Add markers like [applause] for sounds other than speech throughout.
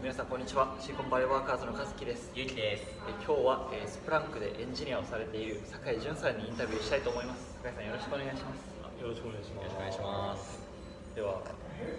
皆さんこんにちは。シーコンバレーワーカーズの和樹です。ゆうきです。え今日は、えースプランクでエンジニアをされている酒井淳さんにインタビューしたいと思います。酒井さんよろしくお願いします。よろしくお願いします。よろしくお願いします。では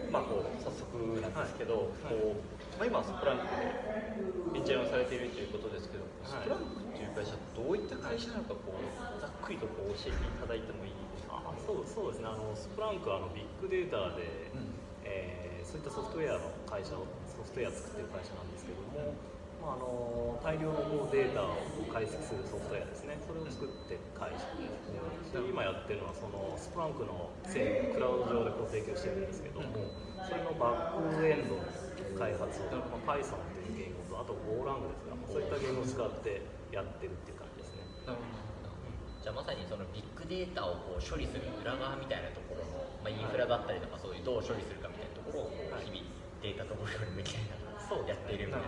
まあこう早速なんですけど、はい。こうまあ、今はスプランクでエンジニアをされているということですけど、はい。スプランクっていう会社どういった会社なのかこうざっくりとこう教えていただいてもいいですか、あそうそうですね。あのスプランクはあのビッグデータで、うん。えーそういったソフトウェアの会社をソフトウェア作ってる会社なんですけども、まあ、あの大量のデータを解析するソフトウェアですね。それを作ってる会社でで今やってるのはそのスプランクの製品をクラウド上でこう提供してるんですけどもそれのバックエンドの開発を、まあ、Python という言語とあと Golang ですがそういった言語を使ってやってるっていう感じですね。じゃあまさにそのビッグデータをこう処理する裏側みたいなところの、まあ、インフラだったりとかそういうどう処理するかみたいなところをこう日々データとプログラムみたいなそうやっているみたいな。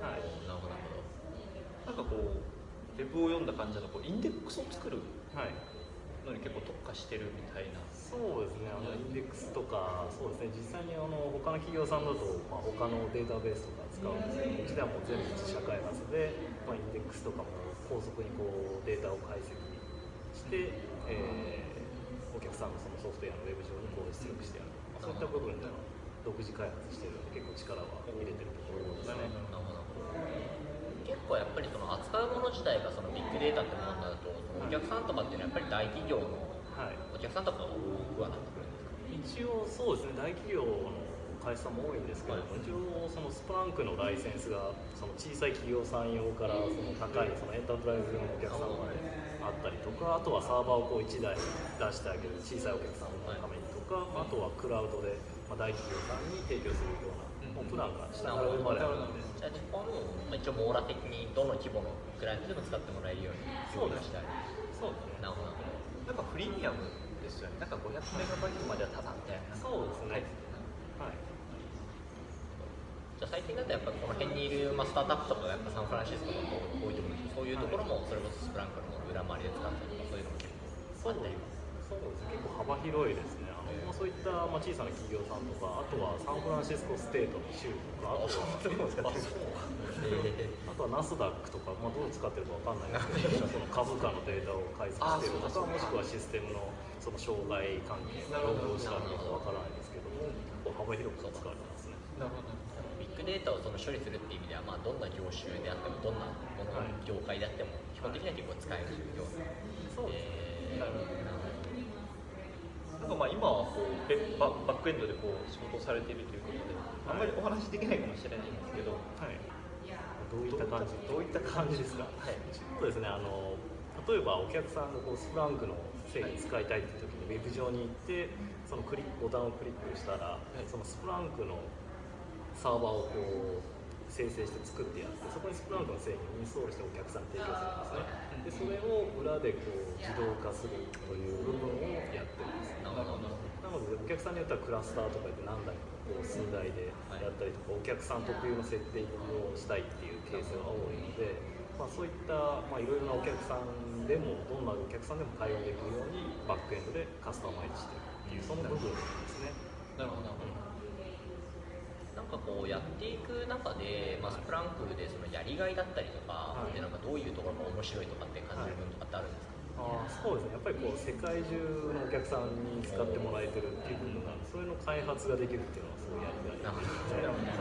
はい。なるほどなるほどな。んかこうレブを読んだ感じだとこうインデックスを作るはいのに結構特化してるみたいなそうですね、あのインデックスとか、そうですね、実際にあの他の企業さんだと、まあ、他のデータベースとか使うんですけど、うちではもう全部自社開発で、まあ、インデックスとかも高速にこうデータを解析して、えーお客さんのそのソフトウェアのウェブ上にこう出力してやる、まあ、そういった部分では独自開発してるので、結構力は入れてるところですね。なるほど結構やっぱりその扱うもの自体がそのビッグデータってものになるとお客さんとかっていうのはやっぱり大企業のはいお客さんとかが多くはなってくるんですか一応そうですね大企業の会社も多いんですけど、はい一応そのスプランクのライセンスがその小さい企業さん用からその高いそのエンタープライズ用のお客さんまであったりとかあとはサーバーをこう1台出してあげる小さいお客さんのためにとか、あとはクラウドで、まあ、大企業さんに提供するような、もうプランが下から上まであるので。じゃあ日本もまあ一応網羅的にどの規模のクライアントでも使ってもらえるようにそうですしてあるそうですね。なるほどなんかフリーミアムですよね。なんか500メガバイトまではただみたいな。そうですね。はい。じゃあ最近だとやっぱこの辺にいる、まあ、スタートアップとかがやっぱサンフランシスコとか多いと思うんですけどそういうところもそれこそスプランクの裏回りで使ったりとかそういうのも。結構あったりそうです結構幅広いですまあ、そういった、まあ、小さな企業さんとかあとはサンフランシスコステートの州とかあとは [laughs] あとはナスダックとか、まあ、どう使ってるかわかんないですけどその株価のデータを解析してるとかもしくはシステムのその障害関係のログをしたりとかわからないですけども結構幅広く使われてますね。なるほど。ビッグデータをその処理するっていう意味では、まあ、どんな業種であってもどんなもの、はい。業界であっても基本的には結構使えるようなそうですえーなんかまあ今はこうベババックエンドでこう仕事をされているということで、あんまりお話しできないかもしれないんですけど、はい。どういった感じ？どういった感じですか？はい、そうですねあの例えばお客さんがこうスプランクの製品使いたいっていう時にウェブ上に行ってそのクリックボタンをクリックしたら、い。そのスプランクのサーバーをこう生成して作ってやってそこにスプランクの製品をインストールしてお客さんに提供するんですね。でそれを裏でこう自動化するという部分をやってますなるほどなのでお客さんによってはクラスターとかで何台かこう数台でやったりとか、お客さん特有の設定をしたいっていうケースが多いので、まあ、そういったまあいろいろなお客さんでもどんなお客さんでも対応できるようにバックエンドでカスタマイズしてるっていうその部分ですね。なるほどなるほど。なんかこうやっていく中で、まあ、スプランクでそのやりがいだったりとか、はい。でなんかどういうところが面白いとかって感じる部分とかってあるんですか、あーそうですね。やっぱりこう世界中のお客さんに使ってもらえてるっていう部分がそれの開発ができるっていうのはすごいやりがいなる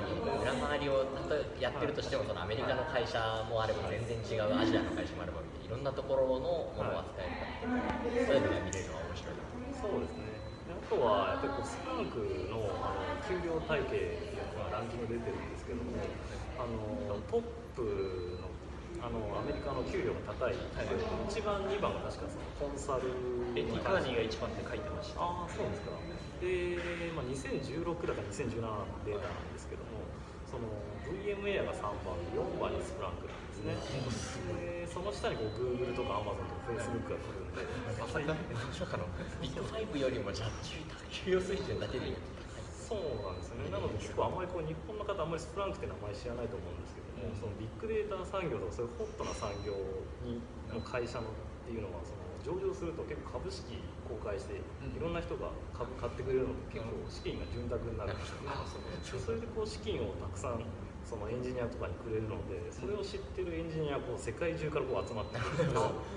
ほど裏回りをやってるとしてもそのアメリカの会社もあれば全然違うアジアの会社もあればみたいないろんなところのものを扱えるかっていうそういうのが見れるのは面白いなそうですね。であとはやっぱりこうスプランクのあの給料体系ランキング出てるんですけどもあのトップのあのアメリカの給料が高いっていうの1番2番が確かそのコンサルエディ・カーニーが一番って書いてました。ああそうですか。で、まあ、2016だか2017のデータなんですけどもその VMA が3番4番にスプランクなんですね、でその下にこう Google とか Amazon とか Facebook が来るんで [laughs] あそれだどうしようかなビッグファイブよりもじゃあ給与水準だけでそうなんですよね。なので結構あんまりこう日本の方あんまりスプランクって名前知らないと思うんですけども、うん。そのビッグデータ産業とかそういうホットな産業にの会社のっていうのはその上場すると結構株式公開してうん。いろんな人が株買ってくれるので結構資金が潤沢になるんですよね。あそれでこう資金をたくさんそのエンジニアとかにくれるのでそれを知ってるエンジニアがこう世界中からこう集まってくる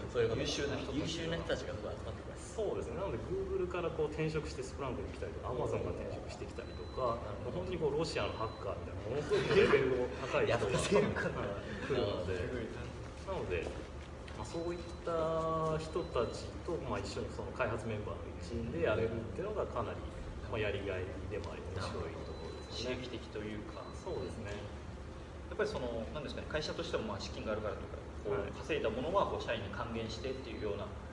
そういうこと優秀な人たち優秀な人たちがすごい集まってきますそうですね。なので Google からこう転職してスプランクに来たりとか Amazon が転職してきたりとかなるほど。本当にこうロシアのハッカーみたいなものすごくレベルの高い人が [laughs] はい来るので。な。ので、まあ、そういった人たちと、まあ、一緒にその開発メンバーの一員でやれるっていうのがかなり、まあ、やりがいでもあり面白いところですね。刺激的というか。そうですね。やっぱりそのなんですかね会社としてもまあ資金があるからとかこうはい。稼いだものはこう社員に還元してっていうようなはい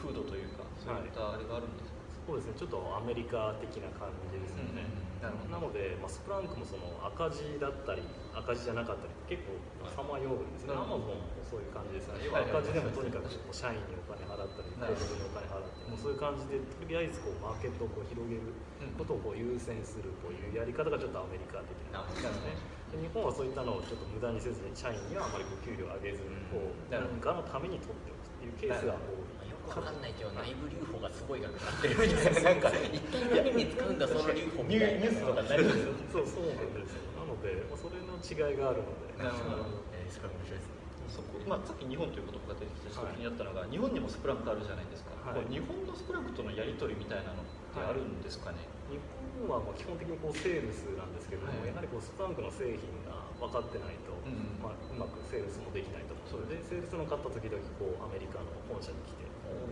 風土というかそういったあれがあるんですか、そうですね。ちょっとアメリカ的な感じですよね、なので、まあ、スプランクもその赤字だったり赤字じゃなかったり結構さまようんですね、アマゾンもそういう感じですね、要ははい赤字でもとにかく社員にお金払ったり広告にお金払ってもうそういう感じでとりあえずこうマーケットをこう広げることをこう優先するこういうやり方がちょっとアメリカ的な。感じですね。で日本はそういったのをちょっと無駄にせずに社員にはあまりこう給料を上げずにこう何かのために取っておくっていうケースが多い。わかんないけど内部留保がすごい額になってるみたいななんか一体何に使うんだその留保みたいな。ニュースとかになる。んですよそうそうなんです。よなので、まあ、それの違いがあるので。なるほどえーすごい面白いですね。そこまあ、さっき日本という言葉が出てきてちょっとはい気になったのが、日本にもスプランクあるじゃないですか、はい日本のスプランクとのやり取りみたいなのってあるんですかね、日本はまあ基本的にこうセールスなんですけども、はい。やはりこうスプランクの製品が分かってないと、うんまあ、うまくセールスもできないと思う。のでセールスの買った時々こうアメリカの本社に来て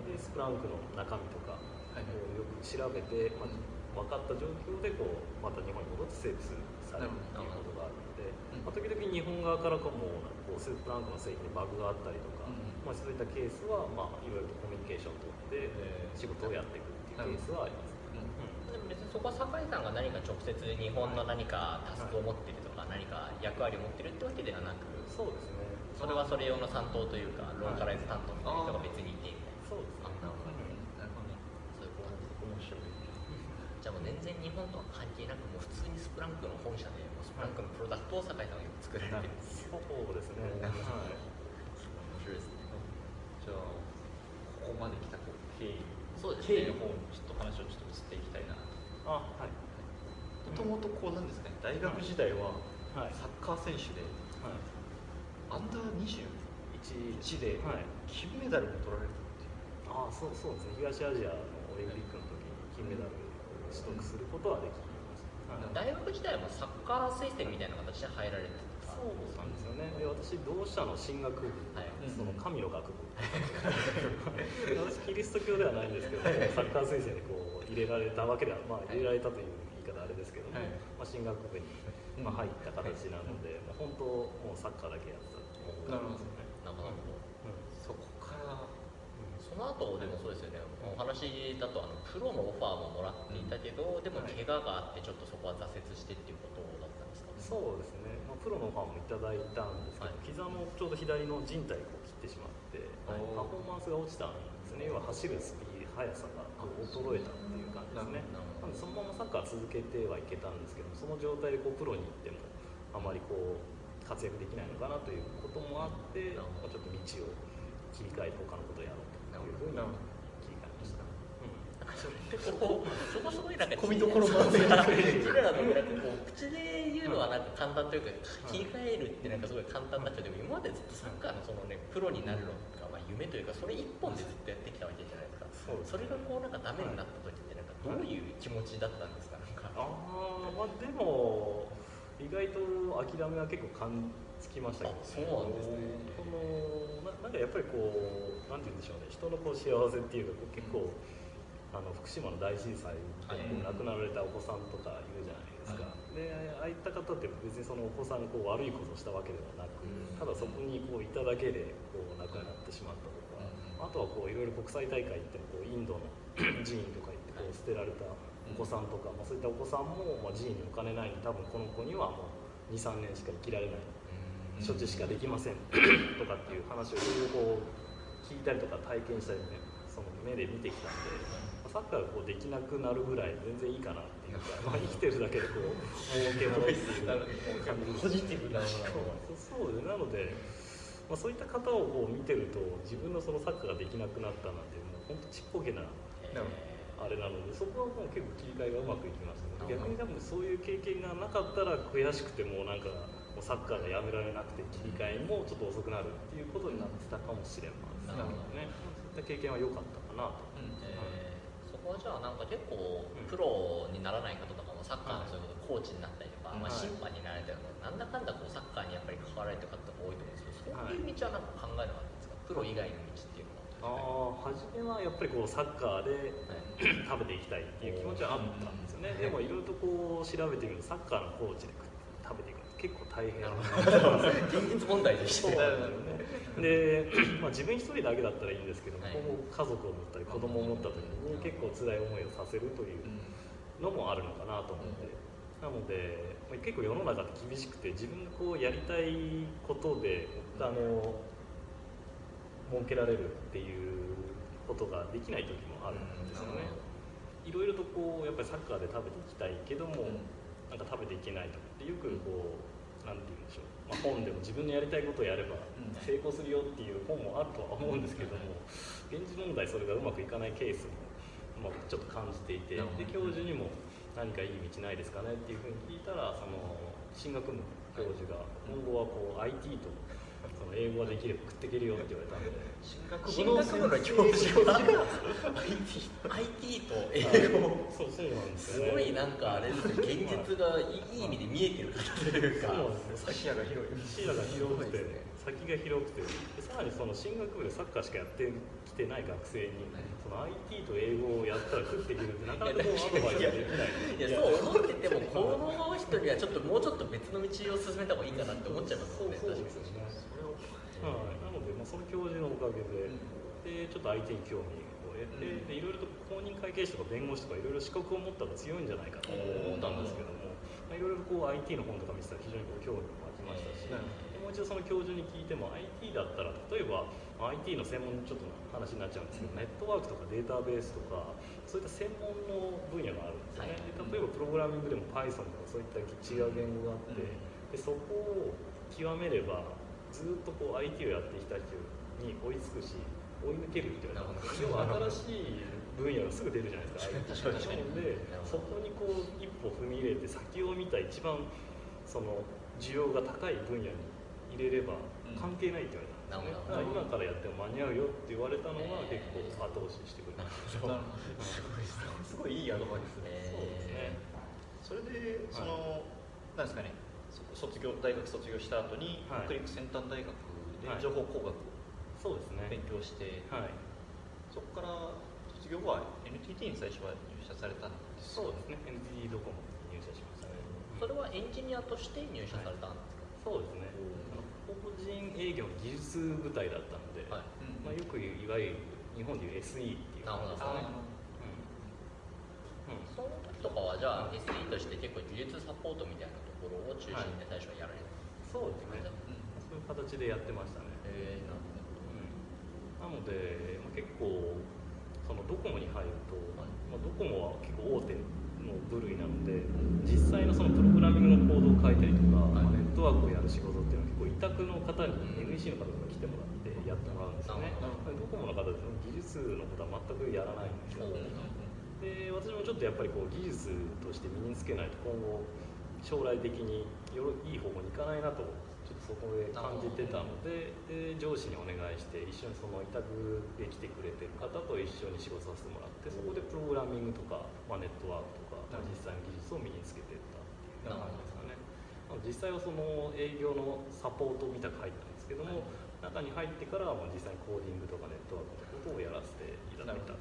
でスプランクの中身とかはいこうよく調べて、まあ、分かった状況でこうまた日本に戻ってセールスされるっていうことがあるので、うん。まあ、時々日本側からかもこうスプランクの製品でバグがあったりとか、うんまあ、そういったケースは、まあ、いろいろとコミュニケーションを取ってえー。仕事をやっていくっていうケースはあります。でも別にそこは酒井さんが何か直接日本の何かタスクを持ってるとか何か役割を持ってるってわけではなくそうですね。それはそれ用の担当というかローカライズ担当みたいな人が別にいてみたいなそうですね。あなるほどなるほどそういうこと面白いじゃあもう全然日本とは関係なくもう普通にスプランクの本社でもうスプランクのプロダクトを酒井さんがよく作られてるんですよそうですね。[laughs] はい。面白いですねじゃあここまで来たこう経緯そうですね経緯の方にちょっと話をちょっと移っていきたいなあ、はい。もともとこうなんですかね大学時代ははい。サッカー選手ではい。アンダー21一ではい。金メダルも取られたっていうあ、そうそうですね。東アジアのオリンピックの時に金メダルを取得することはできました。はい。大学時代もサッカー推薦みたいな形で入られてたそうなんですよね。で、私同志社の進学部、はいその神の学部。[laughs] 私キリスト教ではないんですけど、サッカー推薦でこう入れられたわけでは、まあ入れられたという言い方あれですけども、はいまあ進学部にまあ入った形なので、まあ本当もうサッカーだけやったっていうなるほどね。なるほど。うん。そこからその後でもそうですよね。お話だとあのプロのオファーももらっていたけど、でも怪我があってちょっとそこは挫折してっていうことだったんですか？ねそうですね、まあ、プロのファンもいただいたんですけど、はい。膝のちょうど左の靭帯を切ってしまって、はい。パフォーマンスが落ちたんですね、要は走るスピード、速さが衰えたっていう感じですね。なるほどなんでそのままサッカー続けてはいけたんですけど、その状態でこうプロに行っても、あまりこう活躍できないのかなということもあって、ちょっと道を切り替えて他のことをやろうというふうに切り替えました。そこそこすごいなんか込みどころも [laughs] なんかこう口で言うのはなんか簡単というか切り替えるってなんかすごい簡単になっちゃうけど今までずっとサッカーのそのねプロになるのがまあ夢というかそれ一本でずっとやってきたわけじゃないですか。それがこうなんかダメになった時どういう気持ちだったんですか？ああまあでも意外と諦めは結構感じきましたけど、あそうなんですね。このななんかやっぱりこうなんて言うんでしょうね。人のこう幸せっていうかこう結構、あの福島の大震災ではい亡くなられたお子さんとかいるじゃないですか、はでああいった方って別にそのお子さんがこう悪いことをしたわけではなく、うん。ただそこにこういただけでこう亡くなってしまったとか、あとはこういろいろ国際大会行ってもこうインドの [clears throat] 寺院とか行捨てられたお子さんとか、まあ、そういったお子さんも、まあ、寺院にお金ないんで多分この子にはもう23年しか生きられない。処置しかできません。[laughs] とかっていう話をいろいろ聞いたりとか体験したりねその目で見てきたんで、まあサッカーがこうできなくなるぐらい全然いいかなっていうか、[laughs] まあ、生きてるだけでこう儲けものっていう感じポジティブなものそうでなので、まあ、そういった方をこう見てると自分のそのサッカーができなくなったなんてもう本当ちっぽけなあれなのでそこはもう結構切り替えがうまくいきましたね。逆に多分そういう経験がなかったら悔しくてもうなんかもうサッカーがやめられなくて切り替えもちょっと遅くなるっていうことになってたかもしれませんなるほどね。そういった経験は良かったかなと。えーそこはじゃあなんか結構プロにならない方とかもサッカーのそういうことコーチになったりとか、まあ、はい審判になられたりとかなんだかんだこうサッカーにやっぱり関わられてる方が多いと思うんですけどそういう道はなんか考えるのはあるんですか？プロ以外の道っていうのはああ初めはやっぱりこうサッカーで食べていきたいっていう気持ちはあったんですよね。でもいろいろとこう調べてみるとサッカーのコーチで食べていくのって結構大変なの現実問題でしてでまあ、自分一人だけだったらいいんですけども、はい。家族を持ったり子供を持った時に結構辛い思いをさせるというのもあるのかなと思って、なので、まあ、結構世の中って厳しくて自分がこうやりたいことであの設けられるっていうことができない時もあるんですよね。いろいろとこうやっぱりサッカーで食べていきたいけども、なんか食べていけないとかってよくこうなんて言うんでしょう、まあ、本でも自分のやりたいことをやれば成功するよっていう本もあるとは思うんですけども現実問題それがうまくいかないケースも、まあ、ちょっと感じていてで教授にも何かいい道ないですかねっていうふうに聞いたらその進学部の教授が今後はこう IT とその英語ができれば食っていけるよって言われたんで。進進学部の教授が。IT と英語。そうそうなんですね。ごいなんかあれですね現実がいい意味で見えてる方というか。そうなんですよ。視野が広い視野が広くて、ね。先が広くて。でさらにその進学部でサッカーしかやってきてない学生に、その IT と英語をやったら食っていけるってなかなかもうアドバイスができない。いやそう思っててもこの人にはちょっともうちょっと別の道を進めた方がいいかなって思っちゃいますよねはい、なので、まあ、その教授のおかげで,、でちょっと IT に興味を得て、でいろいろと公認会計士とか弁護士とかいろいろ資格を持ったら強いんじゃないかと思ったんですけども、まあ、いろいろこう IT の本とか見てたら非常にこう興味も湧きましたし、でもう一度その教授に聞いても IT だったら例えば、まあ IT の専門のちょっと話になっちゃうんですけど、ネットワークとかデータベースとかそういった専門の分野があるんですよね、で例えばプログラミングでも Python とかそういった違う言語があって、でそこを極めればずっとこう IT をやってきた人に追いつくし追い抜けるって言われたんです要は新しい分野がすぐ出るじゃないですか IT なのでなるほどそこにこう一歩踏み入れて先を見た一番その需要が高い分野に入れれば関係ないって言われた。んですよね、だから今からやっても間に合うよって言われたのが結構後押ししてくれました、なるほど。すごいすごいいいアドバイスでそうですね。それでその、なんですかね。そ卒業大学卒業した後に、はい。北陸先端大学ではい。情報工学を勉強して、はい。そこから卒業後は NTT に最初は入社されたんですそうですね。NTT ドコモに入社しましたね。それはエンジニアとして入社されたんですか、そうですね。法人営業の技術部隊だったので、はい。まあ、よくいわゆる日本でいう SE っていうなるほど感じですねうんうんその時とかはじゃあ SE として結構技術サポートみたいなところを中心で最初はやられた、そうですね。そういう形でやってましたね、へえなるうんなので、まあ、結構そのドコモに入ると、はいまあ、ドコモは結構大手の部類なので実際のそのプログラミングのコードを書いたりとか、はい。まあネットワークをやる仕事っていうのは結構委託の方に NEC の方とか来てもらってやってもらうんですよねドコモの方でその技術のことは全くやらないんですよ。ほどで私もちょっとやっぱりこう技術として身につけないと今後将来的によろいい方向に行かないなとちょっとそこで感じてたのでで上司にお願いして一緒にその委託で来てくれてる方と一緒に仕事させてもらってそこでプログラミングとか、まあ、ネットワークとか、まあ、実際の技術を身につけていったっていう感じですかね。まあ実際はその営業のサポートみたく入ったんですけども、中に入ってからはもう実際にコーディングとかネットワークのことをやらせていただいた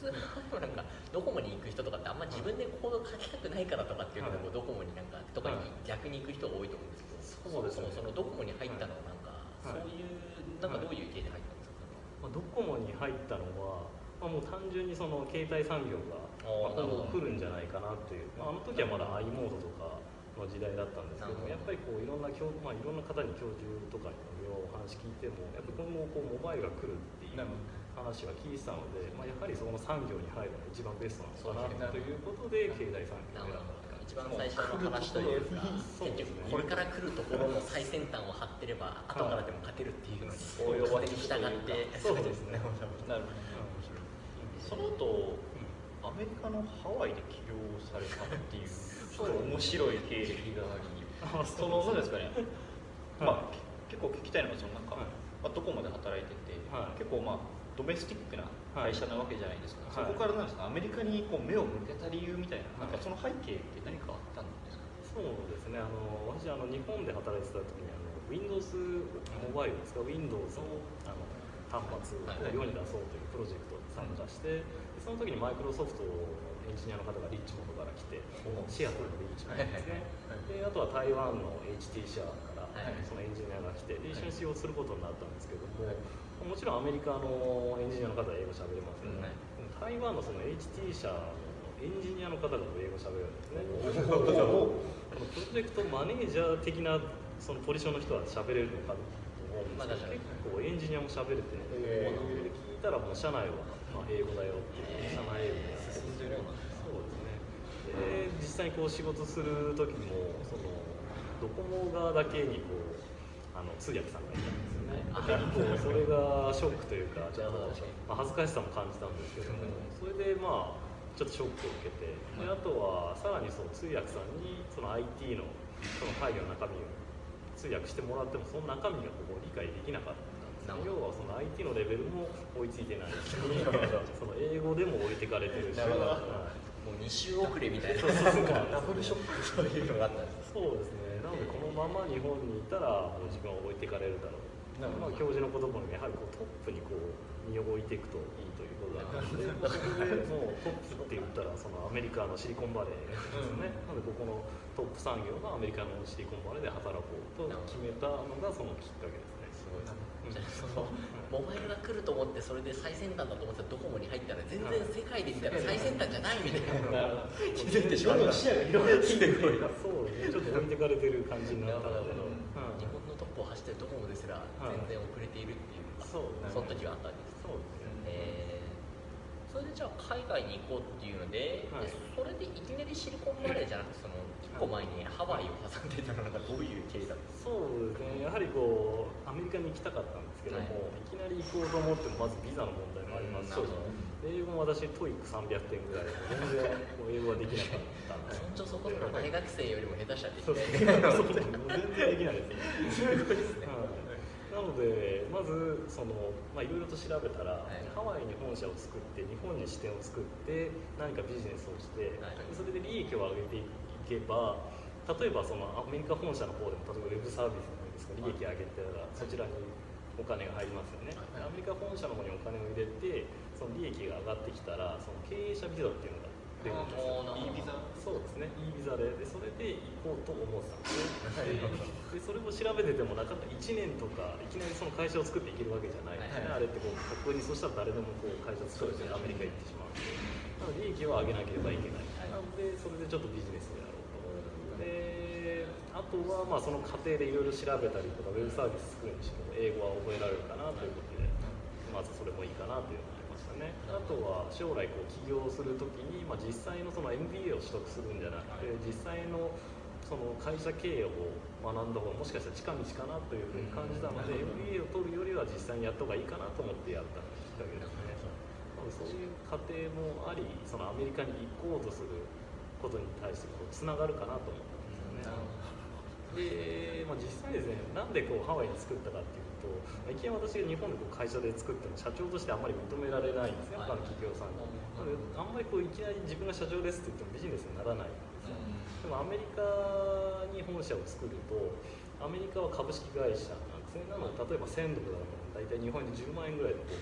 通のなんかドコモに行く人とかってあんま自分でコード書きたくないからとかっていうので、はい。ドコモになんかとかにはい。逆に行く人が多いと思うんですけど、そうですね。そもそもそのドコモに入ったのはなんか、はい。そういうなんかどういう経緯で入ったんですか、まあ、ドコモに入ったのは、まあ、もう単純にその携帯産業が、まあ、今後来るんじゃないかなという、まあ、あの時はまだ i モードとかの時代だったんですけどやっぱりこういろんな教、まあ、いろんな方に教授とかにお話聞いてもやっぱり今後こうモバイルが来るっていう話は聞いてたので、まあ、やはりそこの産業に入るのが一番ベストなのかなということで経済産業を選んだ一番最初の話というかそうですね。結局これから来るところの最先端を張ってれば後からでも勝てるっていうのにそういに従って。そうですね。なるほど。その後アメリカのハワイで起業されたっていうちょっと面白い経歴がありあそのどうですかね、はい。まあけ結構聞きたいのがそのなんか、はい。まあ、どこまで働いてて、はい。結構まあドメスティックな会社なわけじゃないですか、はい。そこからなんですか？アメリカにこう目を向けた理由みたいな,、はいなんかその背景って何かあったんですか？そうですね。あの私あの日本で働いてた時にあの Windows モバイルですか？Windows のあの端末をはい。世に出そうというプロジェクトに参加して、でその時にマイクロソフトのエンジニアの方がリッチモンドから来てシアトルのリッチモンドですね、であとは台湾の HT 社からはいそのエンジニアが来てで一緒に使用することになったんですけども、もちろんアメリカのエンジニアの方は英語喋れますよね、でも台湾のその HT 社のエンジニアの方が英語喋るんですね。この [laughs] プロジェクトマネージャー的なそのポジションの人は喋れるのかと思うんですけど、結構エンジニアも喋れて、へーで聞いたらもう社内はまあ英語だよっていう。社内英語で進んでるような。そうですね。で実際にこう仕事する時もそのドコモ側だけにこうあの通訳さんがいたんですよね。あ結構それがショックというか [laughs] ちょっと、まあ、恥ずかしさも感じたんですけどもそれでまあちょっとショックを受けてであとはさらにその通訳さんにその IT のその会議の中身を通訳してもらってもその中身がこう理解できなかったんですね。要はその IT のレベルも追いついてないしその英語でも置いてかれてるしもう2週遅れみたいな。ダブルショック。そういうのがあったんです。そうですね。なのでこのまま日本にいたらもう自分は置いてかれるだろう。なまあ、教授の言葉にやはりこうトップにこう身を置いていくといいということだったので、[laughs] まあ、そこでもうトップって言ったらそのアメリカのシリコンバレーですよね、なのでここのトップ産業がアメリカのシリコンバレーで働こうと決めたのがそのきっかけですね。すごいうん。じゃあそのモバイルが来ると思ってそれで最先端だと思ってたドコモに入ったら全然世界で見たら最先端じゃないみたいな。気づいてしまった視野が広がっていくそうですねちょっと置いてかれてる感じにな。ったので、[laughs] うん日本のトップを走ってるドコモですら全然遅れているっていうのがそう。その時はあったわけですそうですね。えーそれでじゃあ海外に行こうっていうので,で、はい。それでいきなりシリコンバレーじゃなくてその1個前にハワイを挟んでいたのがどういう経緯だったそうですねやはりこうアメリカに行きたかったんですけども、、はいきなり行こうと思ってもまずビザの問題もありますし、うん英語も私 TOEIC300点ぐらいで全然もう英語はできなかったんで。そそこそこの大学生よりも下手したらできそうないそうそう。もう全然できないですね。すごいですねはい、なのでまずそのまあいろいろと調べたら、はい。ハワイに本社を作って日本に支店を作って何かビジネスをして、はい。それで利益を上げていけば例えばそのアメリカ本社の方でも例えばウェブサービスでもいいですか利益上げたらそちらにお金が入りますよね、はい。アメリカ本社の方にお金を入れてその利益が上がってきたらその経営者ビザっていうのが出るんですよ。E ビザ？そうですね、いいビザでで、それで行こうと思ってたんですね。ででそれを調べてても、なかなか1年とか、いきなりその会社を作っていけるわけじゃない。ですね、はい。あれってこう、ここに、そしたら誰でもこう会社作ってアメリカ行ってしまうんで、なので利益を上げなければいけない。なので、それでちょっとビジネスをやろうと。で、あとはまあその過程でいろいろ調べたりとか、ウェブサービス作るにしても、英語は覚えられるかなということで、まずそれもいいかなというのがありましたね。あとは将来こう起業するときに、まあ、実際のその MBA を取得するんじゃなくて、実際のその会社経営を学んだ方がもしかしたら近道かなというふうに感じたので、MBA を取るよりは実際にやった方がいいかなと思ってやったきっかけです。そういう過程もあり、そのアメリカに行こうとすることに対してこうつながるかなと思ったんですよね。で、まあ、実際ですね、なんでこうハワイに作ったかっていうと、まあいきなり私が日本でこう会社で作っても社長としてあんまり認められないんですね、はい他の企業さんに。あんまりこういきなり自分が社長ですって言ってもビジネスにならないんですよ。でもアメリカに本社を作ると、アメリカは株式会社なんですね。なので、例えば1000ドルだと大体日本円で10万円ぐらいでこう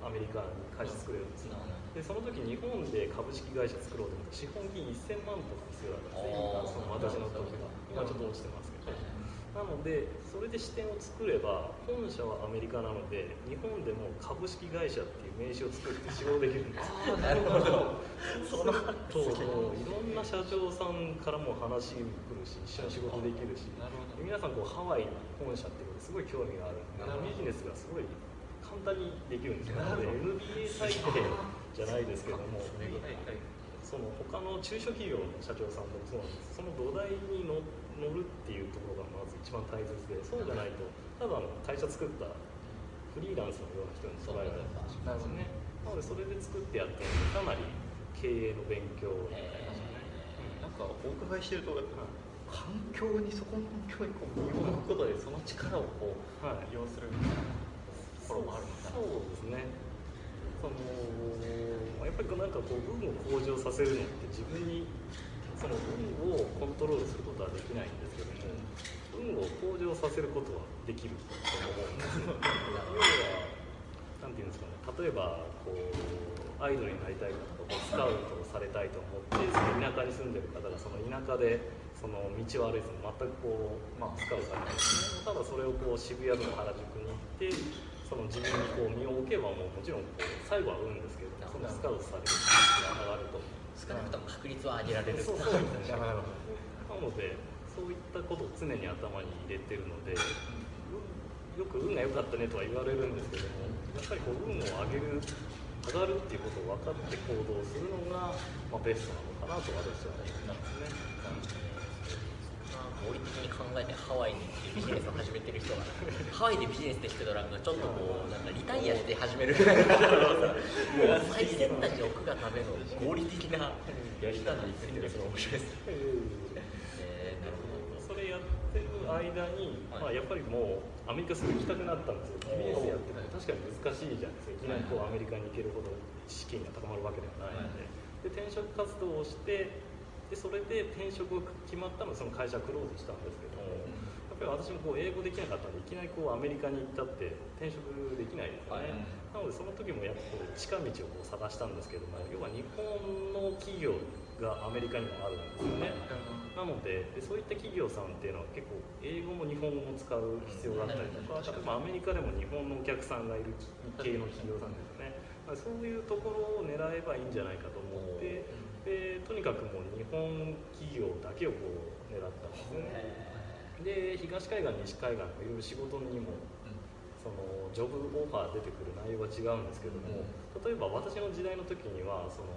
アメリカに会社作れるんですよ。でその時日本で株式会社作ろうと思って資本金1000万とか必要だったんですね私の時は今ちょっと落ちてますけど。なのでそれで支店を作れば本社はアメリカなので日本でも株式会社っていう名刺を作って仕事できるんですよ。なるほど。そのともう。いろんな社長さんからも話来るし一緒に仕事できるしなるほど皆さんこう。ハワイに本社っていう。ことですごい興味があるんでビジネスがすごい簡簡単にできるんですよ。なので MBA 最低じゃないですけどもその他の中小企業の社長さんでもそうなんです。その土台に乗乗るっていうところがまず一番大切でそうじゃないとただの会社作ったフリーランスのような人に捉えられる。かもしれないですね。なのでそれで作ってやってるのでかなり経営の勉強になりましたね、なんかお伺いしてると環境にそこの環境にこう身を置くことでその力をこうはい。利用するみたいな。ところもあるのかなそうですね。そのやっぱりなんかこう運を向上させるのって自分にその運をコントロールすることはできないんですけども運を向上させることはできると思うんですよ。要はなんていうんですかね例えばこうアイドルになりたい方とかスカウトをされたいと思ってその田舎に住んでる方がその田舎でその道を歩いても全くこう、まあ、スカウトされないですねただそれをこう渋谷とか原宿に行ってその自分にこう身を置けばもうもちろんこう最後は運ですけどそのスカウトされる率が上がると。少なくとも確率は上げられるそうそうなのでそういったことを常に頭に入れてるので、よく運が良かったねとは言われるんですけどもやっぱりこう運を上げる上がるっていうことを分かって行動するのが、まあ、ベストなのかなと私は思いますね。合理的に考えてハワイにってビジネスを始めてる人がハワイでビジネスできてたらちょっとこうなんかリタイアして始めるぐらいのもう最先端に置くがための合理的なやり方についてるそれ面白いです。えー、なるほど。それやってる間に、まあ、やっぱりもうアメリカすぐ行きたくなったんですよ BS やってて確かに難しいじゃないですかいきなりこうアメリカに行けるほど資金が高まるわけではないので,、で転職活動をしてでそれで転職が決まったのでその会社クローズしたんですけども、やっぱり私もこう英語できなかったんでいきなりこうアメリカに行ったって転職できないですよね、なのでその時もやっぱこう近道をこう探したんですけども要は日本の企業がアメリカにもあるんですよね、なのででそういった企業さんっていうのは結構英語も日本語も使う必要があったりとか、例えばアメリカでも日本のお客さんがいる日系の企業さんですよね、まあそういうところを狙えばいいんじゃないかと思ってでとにかくもう日本企業だけをこう狙ったんですよねで東海岸西海岸のいろいろ仕事にもそのジョブオファー出てくる内容は違うんですけども例えば私の時代の時にはその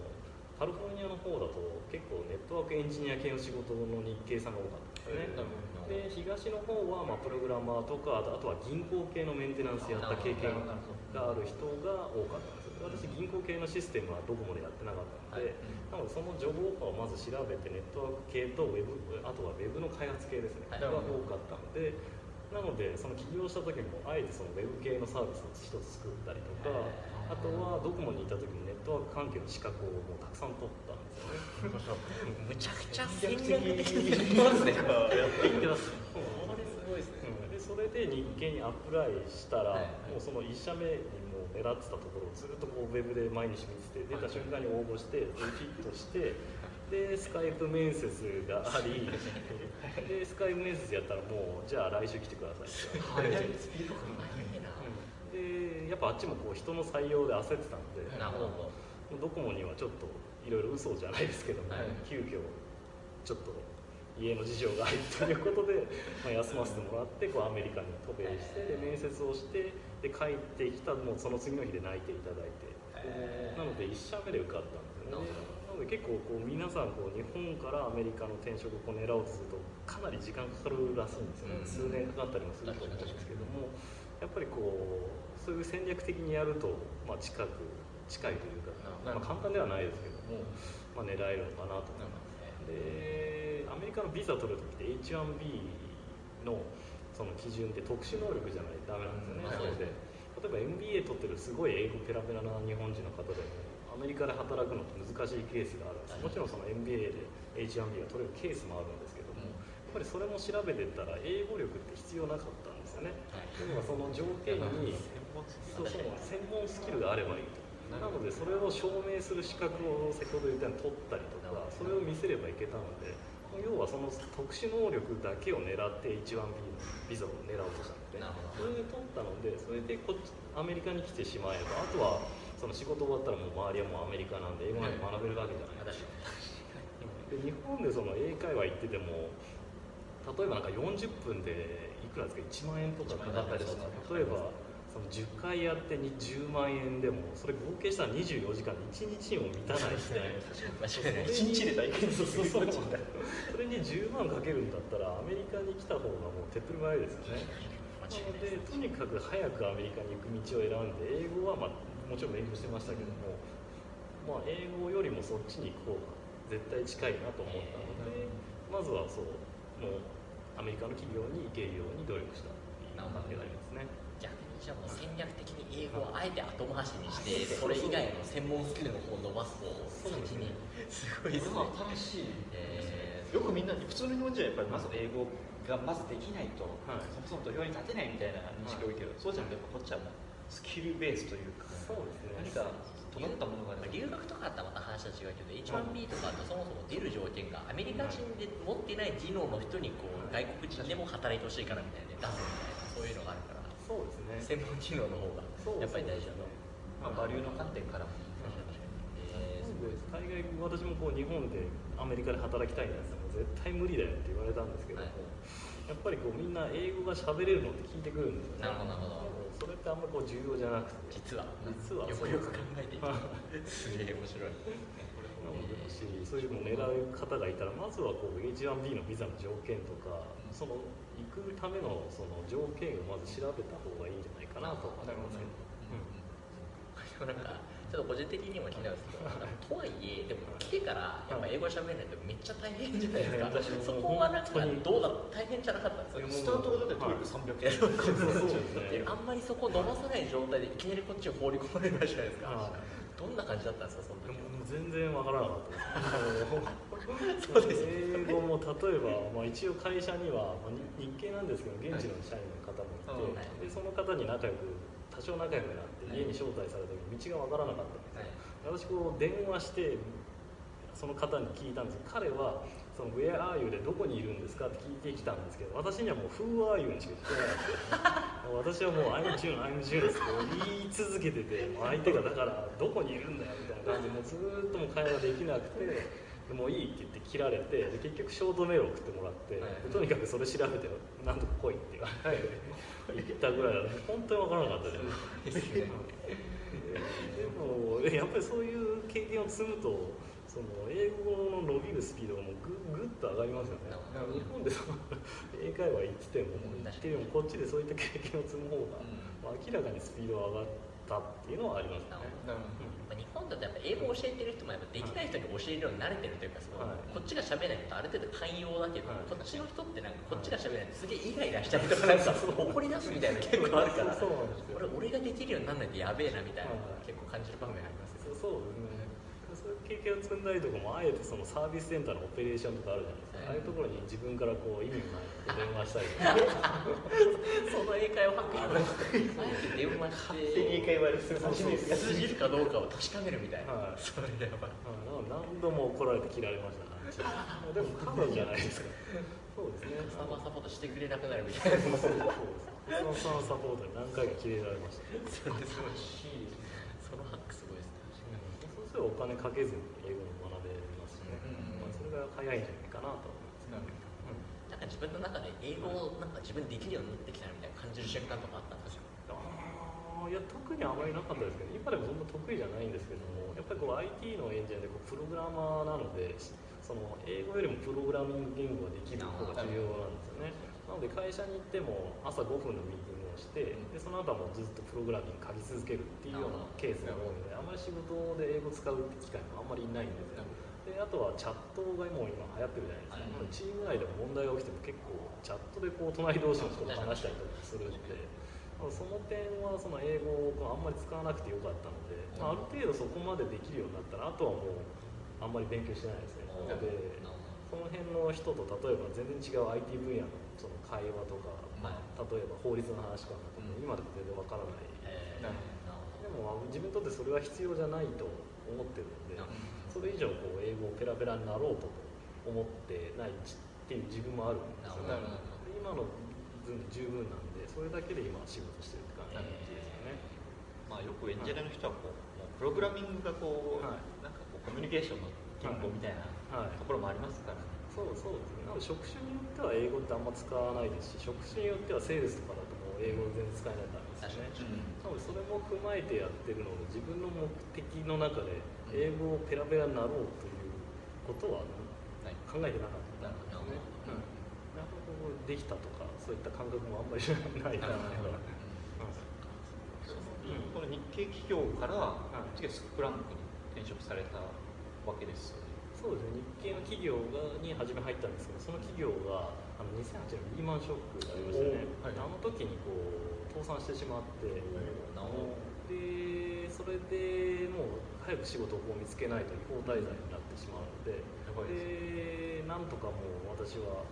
カリフォルニアの方だと結構ネットワークエンジニア系の仕事の日系さんが多かったんですよね、で東の方はまあプログラマーとかあとは銀行系のメンテナンスやった経験がある人が多かった。んですよ私銀行系のシステムはドコモでやってなかったので、なのでそのジョブオファーをまず調べてネットワーク系とウェブあとはウェブの開発系ですね、はい。が多かったのでなのでその起業した時もあえてそのウェブ系のサービスを一つ作ったりとかあとはドコモにいた時もネットワーク関係の資格をもうたくさん取ったんですよね。[laughs] むちゃくちゃ戦略的にやっていってますこれすごいですね。でそれで日経にアプライしたら、はい。もうその1社目に狙ってたところをずっとこうウェブで毎日見てて出た瞬間に応募してでフィットしてでスカイプ面接がありでスカイプ面接やったらもうじゃあ来週来てくださいって。でやっぱあっちもこう人の採用で焦ってたんでなるほど。ドコモにはちょっといろいろ嘘じゃないですけども、はい急遽ちょっと家の事情があるということで、まあ、休ませてもらってこうアメリカに渡米してで面接をしてで帰ってきたもうその次の日で泣いていただいて。なので1社目で受かったんですよね。なので結構こう皆さんこう日本からアメリカの転職を狙おうとするとかなり時間かかるらしいんですよね、うん。数年かかったりもすると思うんですけどもやっぱりこうそういう戦略的にやると、まあ、近く近いというか、まあ、簡単ではないですけども、まあ、狙えるのかなと。思いますでアメリカのビザ取るときって H1B のその基準って特殊能力じゃないとダメなんですよね、うんなので例えば MBA 取ってるすごい英語ペラペラな日本人の方でもアメリカで働くのって難しいケースがあるんです。もちろんその MBA で H1B が取れるケースもあるんですけども、やっぱりそれも調べてったら英語力って必要なかったんですよね。要はその条件にそうそう専門スキルがあればいいと。なのでそれを証明する資格を先ほど言ったように取ったりとかそれを見せればいけたので要はその特殊能力だけを狙って H1B のビザを狙おうとしたんでそれで取ったのでそれでこっちアメリカに来てしまえばあとはその仕事終わったらもう周りはもうアメリカなんで英語なんて学べるわけじゃない。ですかで日本でその英会話行ってても例えばなんか40分でいくらですか？1万円とかかかったりとか例えばその10回やってに10万円でもそれ合計したら24時間で1日にも満たないですね間違いない一日で大変。そうそうそう。[laughs] それに10万かけるんだったらアメリカに来た方がもう手っ取り早いですよね。なのでとにかく早くアメリカに行く道を選んで英語は、まあ、もちろん勉強してましたけども、まあ、英語よりもそっちに行く方が絶対近いなと思ったのでまずはそうもうアメリカの企業に行けるように努力したっていうわけがありますね逆にじゃあもう戦略的に英語をあえて後回しにしてそれ以外の専門スキルの方を伸ばす方を先に。すごいですね。新しい。えーよくみんな普通の日本人はやっぱりまず英語がまずできないと、はい。そもそも土俵に立てないみたいな認識が多いけど、そうじゃなくてやっぱこっちはもうスキルベースというかそうですね。何か尖ったものがあれば留学とかだったらまた話は違うけど H1B とかだとそもそも出る条件がアメリカ人で持ってない技能の人にこう外国人でも働いてほしいからみたいで出すみたいなそういうのがあるからそうですね。専門技能の方がそうやっぱり大事だと。まあ、バリューの観点からもえーすごい海外私もこう日本でアメリカで働きたいんですよ絶対無理だよって言われたんですけども、はい。やっぱりこうみんな英語が喋れるのって聞いてくるんですよ。ねなるほどなるほど。それってあんまりこう重要じゃなくて。実は。実は。よくよく考えていたすげえ面白い。[laughs] なのでもしそういうのを狙う方がいたらまずはこう H1B のビザの条件とかその行くためのその条件をまず調べた方がいいんじゃないかなと思います。けど、でも [laughs] なんかちょっと個人的にも気になるんですけどとはいえでも来てからやっぱ英語喋れないとめっちゃ大変じゃないですか。そこはなんかどうだ大変じゃなかったんですかスタートがだって TOEIC300いやそうそうそうそうですね。あんまりそこ伸ばさない状態でいきなりこっちを放り込まれるじゃないですか。はいどんな感じだったんですかその時全然わからなかった [laughs] そうです英語も例えば、まあ、一応会社には、まあ、日日系なんですけど現地の社員の方もいて、はい。でその方に仲良く多少仲良くなって家に招待された時道がわからなかったんですよ、私こう電話してその方に聞いたんですけど彼はその Where are you でどこにいるんですかって聞いてきたんですけど私にはもう Who are you にしか聞こえなかった。私はもう I'm June I'm June って言い続けてて相手がだからどこにいるんだよみたいな感じでもうずーっともう会話できなくてでもういいって言って切られてで結局ショートメールを送ってもらって、はい。でとにかくそれ調べてなんとか来いって言われて行ったぐらいだね本当に分からなかったですね。でもやっぱりそういう経験を積むとその英語の伸びるスピードがもうぐぐっと上がりますよね。日本でその英会話行っててもうん。行ってもこっちでそういった経験を積む方が、まあ、明らかにスピードが上がったっていうのはありますよね。なるまあ日本だとやっぱ英語を教えてる人もやっぱできない人に教えるように慣れてるというかその、はい。こっちが喋れないとある程度寛容だけど、はいこっちの人ってなんかこっちが喋れないとすげえイライラしたりとかなんか怒り出すみたいなの結構あるから。[laughs] 俺俺ができるようにならないとやべえなみたいな、はい結構感じる場面ありますよそうそうですね経験を積んだりとかもあえてそのサービスセンターのオペレーションとかあるじゃないですか、ああいうところに自分からこう意味のない電話したりとか。その英会話ハックあえて電話して手に英会話するそうそう通じるかどうかを確かめるみたいな、はい。それやばいはい何度も怒られて切られましたね。でも多分じゃないですかそうですね。サーバーサポートしてくれなくなるみたいな。そうそうですそのサポートに何回か切れられました。それす。ごいそのハックすごいですねそうすればお金かけずに英語も学べますしね、うんまあ、それが早いんじゃないかなと思います。なんか自分の中で英語をなんか自分できるようになってきたなみたいな感じる瞬間とかあったんですよあーいや特にあまりなかったですけど今でもそんな得意じゃないんですけどもやっぱりこう IT のエンジニアでこうプログラマーなのでその英語よりもプログラミング言語ができる方が重要なんですよね。なので会社に行っても朝5分のミーティングをしてでその後はもうずっとプログラミング書き続けるっていうようなケースが多いのであまり仕事で英語を使うって機会もあんまりないんですよ。であとはチャットがもう今流行ってるじゃないですか、チーム内でも問題が起きても結構チャットでこう隣同士の人と話したりとかするんでその点はその英語をあんまり使わなくてよかったので、まあ、ある程度そこまでできるようになったらあとはもうあんまり勉強してないですね。なのでその辺の人と例えば全然違う IT 分野のその会話とか、まあ、例えば法律の話とかなんかも今でも全然わからない。えなるでも自分にとってそれは必要じゃないと思ってるのでそれ以上こう英語をペラペラになろうと思ってないっていう自分もあるんですよなね今の分で十分なんでそれだけで今仕事してるって感じですよね。まあ、よくエンジニアの人はこう、もうプログラミングがこう、はい。なんかこうコミュニケーションの言語みたいなはい。ところもありますからね。そうそうですね。なので職種によっては英語ってあんま使わないですし職種によってはセールスとかだともう英語全然使えないとダメですよね。なのでそれも踏まえてやってるので自分の目的の中で英語をペラペラになろうということははい。考えてなかったんですね、うん、なできたとかそういった感覚もあんまりないから、なるほど。この日系企業からはスプランクに転職されたわけですよねそうですね。日系の企業がに初め入ったんですけどその企業があの2008年リーマンショックがありましたね、はい。あの時にこう倒産してしまってでそれでもう早く仕事をこう見つけないと違法滞在になってしまうのででなんとかもう私は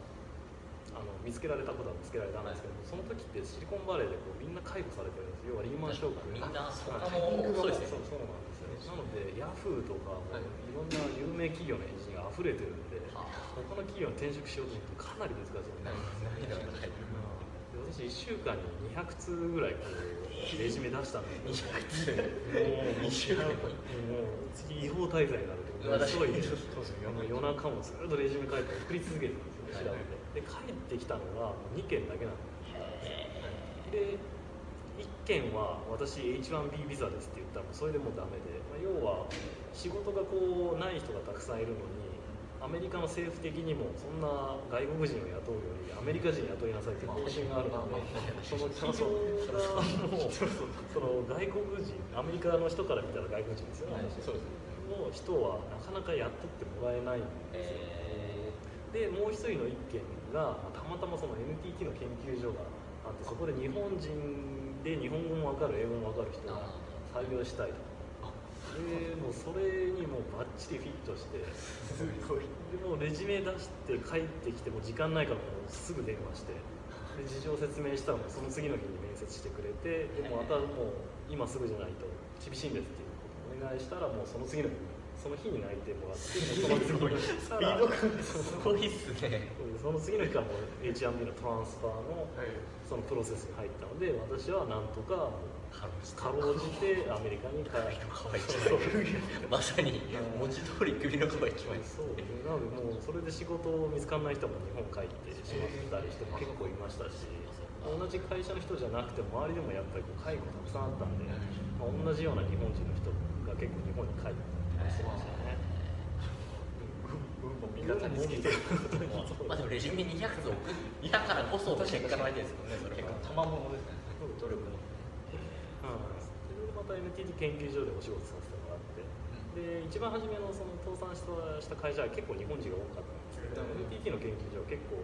あの見つけられたことは見つけられたんですけど、その時ってシリコンバレーでこうみんな介護されてるんです要はリーマンショック。みんなそそうですね。そうそうなんです。よなのでヤフーとかもはい。いろんな有名企業のエンジニアが溢れてるんでは他の企業に転職しようと思ってかなり難しいんですよ難易度が高い。で私1週間に200通ぐらいこうレジュメ出したんですよ。200通。もう2週間にもう次違法滞在になるとう。わすごい確そうですよ夜中もずっとレジュメ書いて送り続けてるんですよ。ね調べてで帰ってきたのが2件だけなんですで1件は私 H1B ビザですって言ったらそれでもうダメで、まあ、要は仕事がこうない人がたくさんいるのにアメリカの政府的にもそんな外国人を雇うよりアメリカ人雇いなさいという方針があるのでその企業がもうその外国人アメリカの人から見たら外国人ですよね、私そうですの人はなかなか雇ってもらえないんですよ、でもう一人の一件がまあたまたまその NTT の研究所があってそこで日本人で日本語も分かる英語も分かる人が採用したいと。でもうそれにもうバッチリフィットしてすごい。でもうレジュメ出して帰ってきても時間ないからもうすぐ電話してで事情説明したらもうその次の日に面接してくれてでもまたもう今すぐじゃないと厳しいんですっていうことをお願いしたらもうその次の日にその日に泣いてもらってその次の日すごいっすね。その次の日からもう H&B のトランスファーのそのプロセスに入ったので私はなんとかかろうじてアメリカに帰る可愛い一枚まさに文字通り首の皮一枚そうです。ねなのでもうそれで仕事見つかんない人も日本帰ってしまったりしても結構いましたし同じ会社の人じゃなくても周りでもやっぱりこう介護たくさんあったんで、まあ、同じような日本人の人が結構日本に帰ってしてましたねみん。な大好きでまあでもレジュメ200通送ったからこその結果なわけですもん。ねそれ結は構賜物ですね努力のはいそれでまた NTT 研究所でお仕事させてもらってで一番初めのその倒産した会社は結構日本人が多かったん。ですけど、NTT の研究所は結構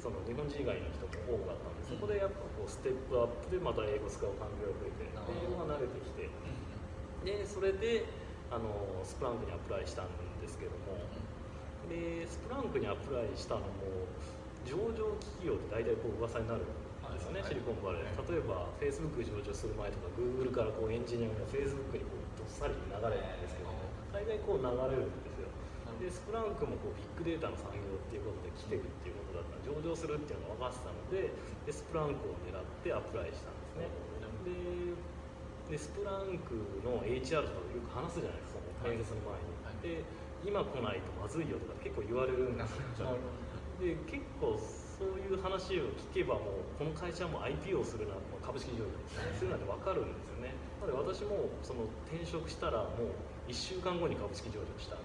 その日本人以外の人も多かったん。でそこでやっぱこうステップアップでまた英語使う環境が増えてで英語が慣れてきてでそれであのスプランクにアプライしたんですけども。でスプランクにアプライしたのも上場企業って大体こう噂になるんですよね、はいシリコンバレー。例えば Facebook 上場する前とか Google からこうエンジニアが Facebook にこうどっさり流れるんですけど大概こう流れるんですよ。でスプランクもこうビッグデータの産業っていうことで来てるっていうことだった。上場するっていうのが分かってたのででスプランクを狙ってアプライしたんですね。ででスプランクの HR とかでよく話すじゃないですかその面接の前に、で今来ないとまずいよとか結構言われるんですよ。で結構そういう話を聞けばもうこの会社も IPO するな株式上場するなんて分かるんですよね。なので私もその転職したらもう1週間後に株式上場した。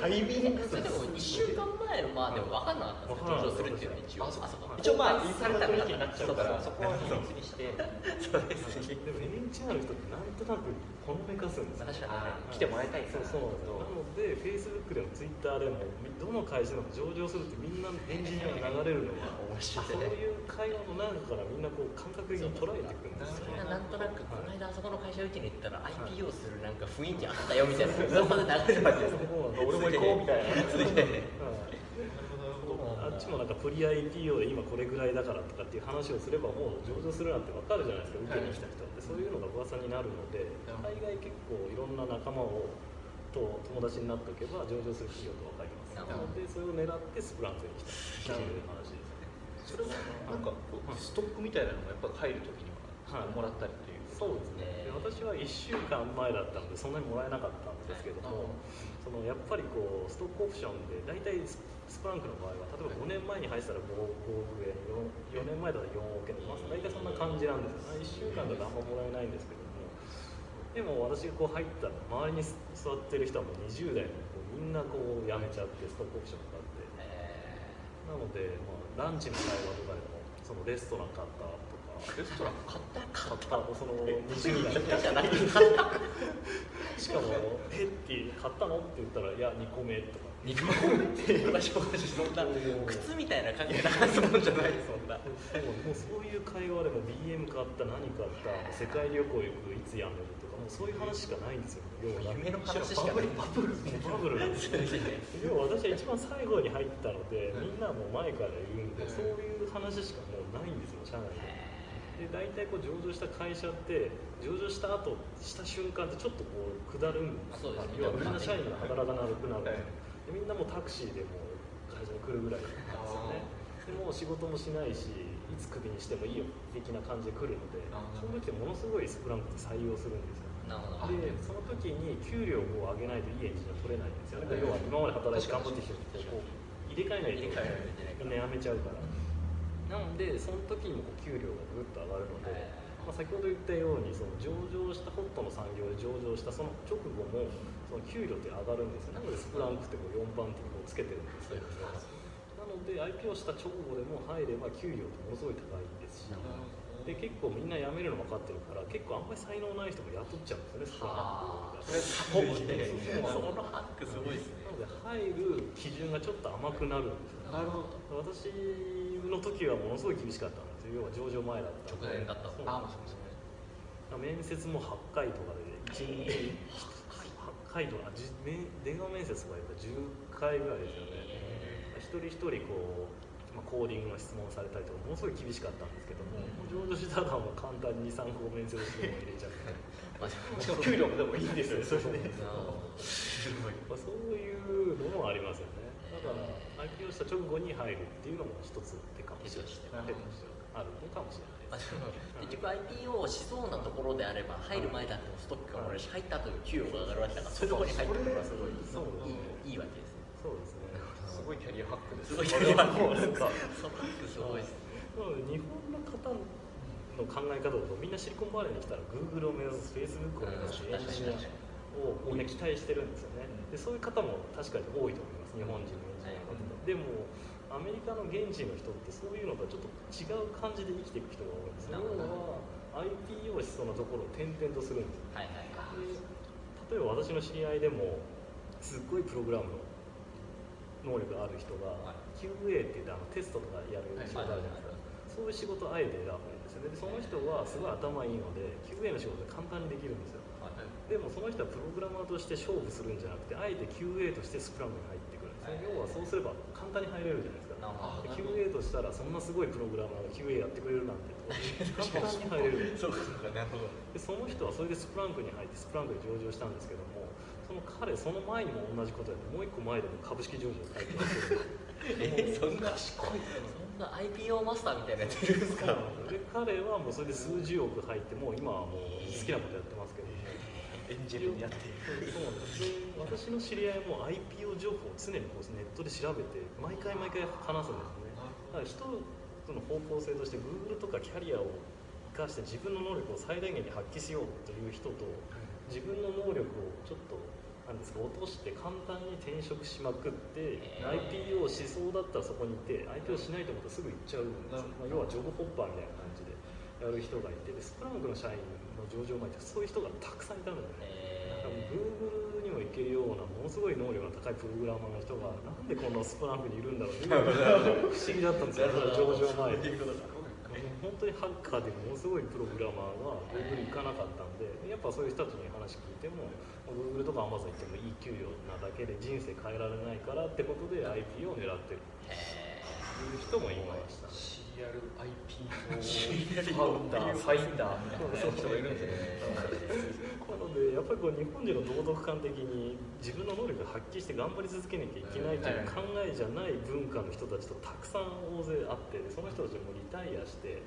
タイミングそれでも1週間前のまあでも分かんなかったんですよ。上場するっていうのは一応あそうかそこ一応まあインサイダー取引にななっちゃうから。そこは秘密にしてそうですね。でも HR の人ってなんとなくほのめかすんですよ。確かに来てもらいたいそうそう。なので Facebook でも Twitter でもどの会社でも上場するってみんなエンジニアが流れるのが面白い。そういう会話の中からみんなこう感覚的に捉えてくるんですそよ。れがなんとなくこの間あそこの会社うちに行ったら IPO するなんか雰囲気あったよみたいなそこで流れるわけですね俺も行こうみたいなついであっちもなんかプリ IPO で今これぐらいだからとかっていう話をすればもう上場するなんて分かるじゃないですか。受けに来た人ってそういうのが噂になるので大概結構いろんな仲間をと友達になっておけば上場する企業と分かります。なのでそれを狙ってスプランクに来たっていう話ですね。それはなんかストックみたいなのがやっぱ入るときにははいもらったりっていうそうですね。で私は1週間前だったのでそんなにもらえなかったんですけどもそのやっぱりこうストックオプションで大体ススプランクの場合は例えば5年前に入ってたら5億円 4, 4年前だったら4億円まあ大体そんな感じなんですよ。1週間だとあんまもらえないんですけども。でも私がこう入ったら周りに座ってる人はもう20代のこうみんなこう辞めちゃってストックオプションがあって。なので、まあ、ランチの会話とかでもそのレストラン買ったとかレストラン買った買ったもうその20代じゃなくて買ったしかも「えって買ったの?」って言ったら「いや2個目」とか2個目って私私そんな靴みたいな感じで話すもんじゃないそんなでももうそういう会話でも BM 買った何買った世界旅行行くいつ辞めるとかもうそういう話しかないんですよ要は夢の話しかないバブルバブルなんですよ要は私は一番最後に入ったのでみんなもう前からいるんでそういう話しかもうないんですよ社内で。で大体こう上場した会社って上場した後した瞬間ってちょっとこう下るんですそうですね。要はみんな社員が働かなくなる。んではい。でみんなもうタクシーでもう会社に来るぐらいなんですよねでもう仕事もしないしいつクビにしてもいいよ的な感じで来るのでその時ってものすごいスプランクって採用するんですよ。でその時に給料を上げないといいエンジニア取れないんですよ。ね要は今まで働いて頑張ってきた人とこう入れ替えないといからみんな辞めちゃうからなのでその時にもこう給料がぐっと上がるので、まあ、先ほど言ったようにその上場したホットの産業で上場したその直後もその給料って上がるんですよ。なのでスプランクってこう4番手にこうつけてるんですよなので IPO した直後でも入れば給料ってものすごい高いですしで結構みんな辞めるの分かってるから結構あんまり才能ない人も雇っちゃうんですよねスプランクがそれ [laughs] そうそのハックすごいですね。なので入る基準がちょっと甘くなるんですよ。なるほど。私の時はものすごい厳しかったんですよ。要は上場前だった直前だったそうあなんです面接も8回とかで1日8回とか電話面接とかやったら10回ぐらいですよね。一人一人こう、まあ、コーディングの質問されたりとかものすごい厳しかったんですけども、上場したらもう簡単に23個面接しても入れちゃってまあしかも給料もでもいいんですよそれですごいまあ、そういうのもありますよね。だから IPO した直後に入るっていうのも一つ手かもしれない。手としてあるのかもしれない結局 IPO をしそうなところであれば入る前だってもストックがもらえるし入った後に給与が上がるわけだからそういうところに入ってくればすごいいいいいわけですね。そうですねすごいキャリアハックですすごいキャリアハックもうなんかそのハックすごいですね日本の方の考え方だとみんなシリコンバレーに来たら Google を目指す Facebook を目指すエンジニアをみんな期待してるんですよね。でそういう方も確かに多いと思います日本人のエンジニアの方でもアメリカの現地の人ってそういうのとはちょっと違う感じで生きていく人が多いんです要は IPO しそうなところを転々とするんですよ。はいはいはい。で例えば私の知り合いでもすっごいプログラムの能力がある人がはい。QA って言ってあのテストとかやる仕事あるじゃないですか。そういう仕事をあえて選ぶんですよね。でその人はすごい頭いいので QA の仕事で簡単にできるんですよ。でもその人はプログラマーとして勝負するんじゃなくてあえて QA としてスプラムに入ってくるんですね。要はそうすれば簡単に入れるじゃないですか。QA としたらそんなすごいプログラマーが QA やってくれるなんて簡単に入れる。んですそうかなるほど。でその人はそれでスプランクに入ってスプランクで上場したんですけどもその彼その前にも同じことやってもう一個前でも株式上場に入ってますえそんな賢いそんな IPO マスターみたいなやついるんです。[laughs] かで彼はもうそれで数十億入ってもう今はもう好きなことやってますけど。もエンジェルにやって。そうなんです。で私の知り合いも IPO 情報を常にこうネットで調べて毎回毎回話すんですね。だから一つの方向性として Google とかキャリアを生かして自分の能力を最大限に発揮しようという人と自分の能力をちょっとなんですか落として簡単に転職しまくって IPO しそうだったらそこにいて IPO しないと思ったらすぐ行っちゃう。ん。ですよ、まあ、要はジョブホッパーみたいな感じでやる人がいてでスプランクの社員の上場前ってそういう人がたくさんいたんだよね多分 Google にも行けるようなものすごい能力が高いプログラマーの人がなんでこんなスプランクにいるんだろうっていう [laughs] 不思議だったんですよ上場前に本当にハッカーでものすごいプログラマーが Google 行かなかったんでやっぱそういう人たちに話聞いても Google とか Amazon 行ってもいい給料なだけで人生変えられないからってことで IP を狙ってる。っていう人もいました知りリアル IP ファウンダーファインダーみたいな人がいるんですよねなのでやっぱりこう日本人の道徳観的に自分の能力を発揮して頑張り続けなきゃいけないという考えじゃない文化の人たちとたくさん大勢あってその人たちもリタイアして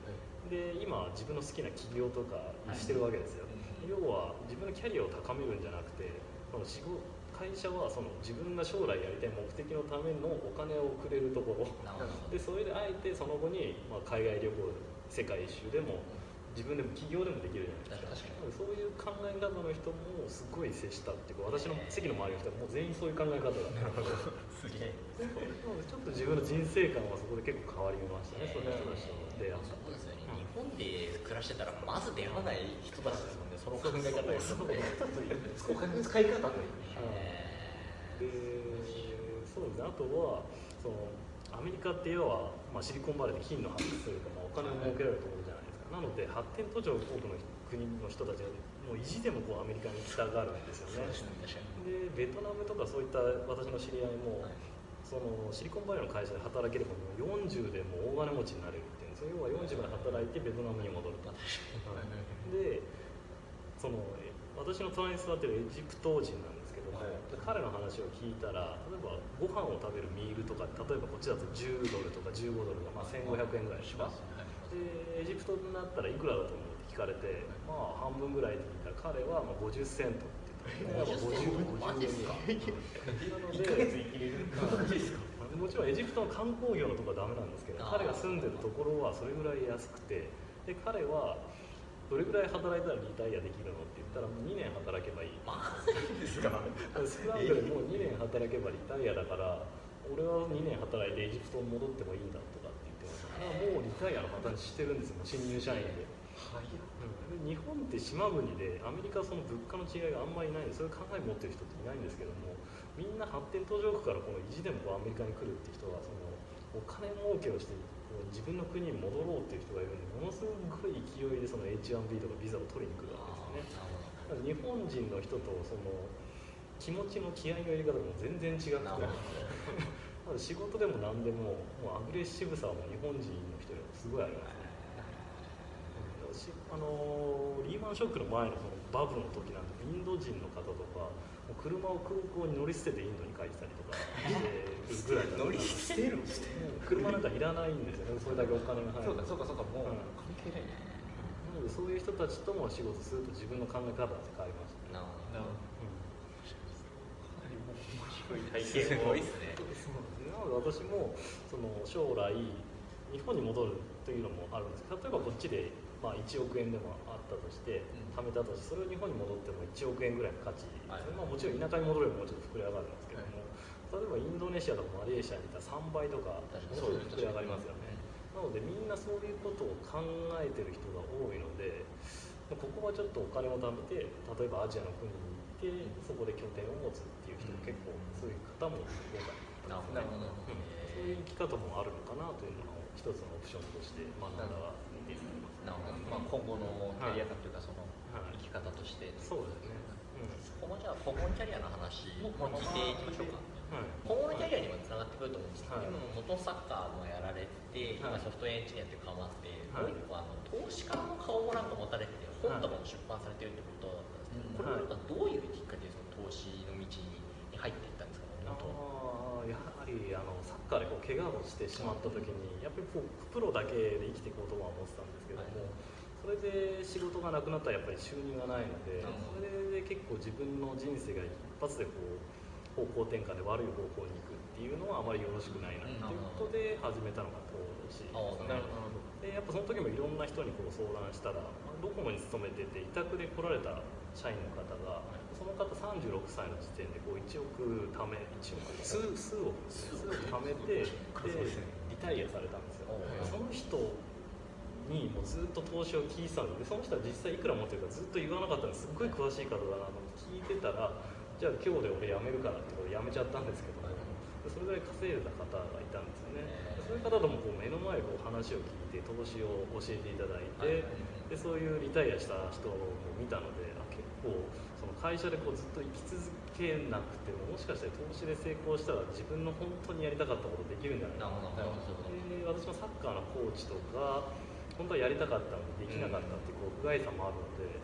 で今自分の好きな起業とかしてるわけですよ、要は自分のキャリアを高めるんじゃなくてその仕事会社はその自分が将来やりたい目的のためのお金をくれるところ。でそれであえてその後に、まあ、海外旅行世界一周でも自分でも起業でもできるじゃないですか。そういう考え方の人もすごい接したっていうか私の席の周りの人はもう全員そういう考え方だった。のすげえ。でちょっと自分の人生観はそこで結構変わりましたね、そういう人たちと出会っそう。ですよね、日本で暮らしてたらまず出会わない人たちですもんねその考え方をするのでお金の使い方というでそうですねあとはそのアメリカって要は、まあ、シリコンバレーで金の発掘というか、まあ、お金を儲けられるところじゃないですかなので発展途上国の国の人たちがもう意地でもこうアメリカに来たがるんですよねでベトナムとかそういった私の知り合いも、そのシリコンバレーの会社で働ければもう40でも大金持ちになれるっていうんですよ要は40まで働いてベトナムに戻ると。でそのえ私の隣に座ってるエジプト人なんですけども、はい。彼の話を聞いたら例えばご飯を食べるミールとか例えばこっちだと10ドルとか15ドルがまあ1500円ぐらいしますでエジプトになったらいくらだと思うって聞かれてまあ半分ぐらいって聞いたら彼はまあ50セントって言ったんですねマジですか？なので1ヶ月生きれる [laughs] マジですか？もちろんエジプトの観光業のとこはダメなんですけど彼が住んでるところはそれぐらい安くてで彼はどれぐらい働いたらリタイアできるのって言ったらもう2年働けばいい。ですか。スクランブルもう2年働けばリタイアだから俺は2年働いてエジプトに戻ってもいいんだとかって言ってました。からもうリタイアの形してるんですよ。新入社員で。日本って島国でアメリカはその物価の違いがあんまりない。んでそういう考え持ってる人っていないんですけどもみんな発展途上国からこの意地でもアメリカに来るって人はそのお金儲けをして自分の国に戻ろうっていう人がいるんでものすごい勢いでその H1B とかビザを取りに来るわけですね。日本人の人とその気持ちの気合の入れ方も全然違くて [laughs] 仕事でも何でももうアグレッシブさはもう日本人の人よりもすごいありますねあのーリーマンショックの前のそのバブルの時なんてインド人の方とかもう車を空港に乗り捨ててインドに帰ってたりとかしてるぐらいだ乗り捨てる車なんかいらないんですよね。それだけお金が入る。そうかそうかそうかもううん。関係ないね。なのでそういう人たちとも仕事すると自分の考え方って変わりますね、なるほなるほどかなり面白い体験を。ごいっすね。なので私もその将来日本に戻るというのもあるんですけど例えばこっちで、まあ、1億円でもあったとしてうん。貯めたとしてそれを日本に戻っても1億円ぐらいの価値、はい。まあ、もちろん田舎に戻ればもうちょっと膨れ上がるんですけども、例えばインドネシアとかマレーシアにいたら3倍とか確かに。もうちょっと膨れ上がりますよね。なのでみんなそういうことを考えてる人が多いのでここはちょっとお金を貯めて例えばアジアの国に行ってそこで拠点を持つっていう人も結構そういう方も多かったなるほど。うん。そういう生き方もあるのかなというのを一つのオプションとして学んだなるほどまあ、今後のキャリア感というかそのはい生き方としてそうですね。ここもじゃあ今後のキャリアの話も聞いていきましょうか。今後のキャリアにもつながってくると思うんですけど、はい今元サッカーもやられて、今はいソフトウェアエンジニアっていう顔もあって、はいもう一個あの投資家の顔もなんか持たれてて本とかも出版されてるってことだったんですけど、これはどういうきっかけでその投資の道に入っていったんですかあ元々ーやはりあのサッカーでこう怪我をしてしまった時にやっぱりこうプロだけで生きていこうとは思ってたんですけども、それで仕事がなくなったらやっぱり収入がないのでそれで結構自分の人生が一発でこう方向転換で悪い方向に行くっていうのはあまりよろしくないなっていうことで始めたのが投資でほど。でやっぱその時もいろんな人にこう相談したら、まあドコモに勤めてて委託で来られた社員の方がその方36歳の時点でこう1億貯め1億数数億。数億貯めてでリタイアされたんですよ。その人にもうずっと投資を聞いてたんででその人は実際いくら持ってるかずっと言わなかったんです。っごい詳しい方だなと聞いてたらじゃあ今日で俺辞めるからってことで辞めちゃったんですけどもでそれぐらい稼いでた方がいたんですよね。でそういう方ともこう目の前でこう話を聞いて投資を教えていただいてでそういうリタイアした人も見たのであ結構会社でこうずっと生き続けなくてももしかしたら投資で成功したら自分の本当にやりたかったことできるんじゃないか。なで私もサッカーのコーチとか本当はやりたかったのにできなかったっていうこう不甲斐さもあるので、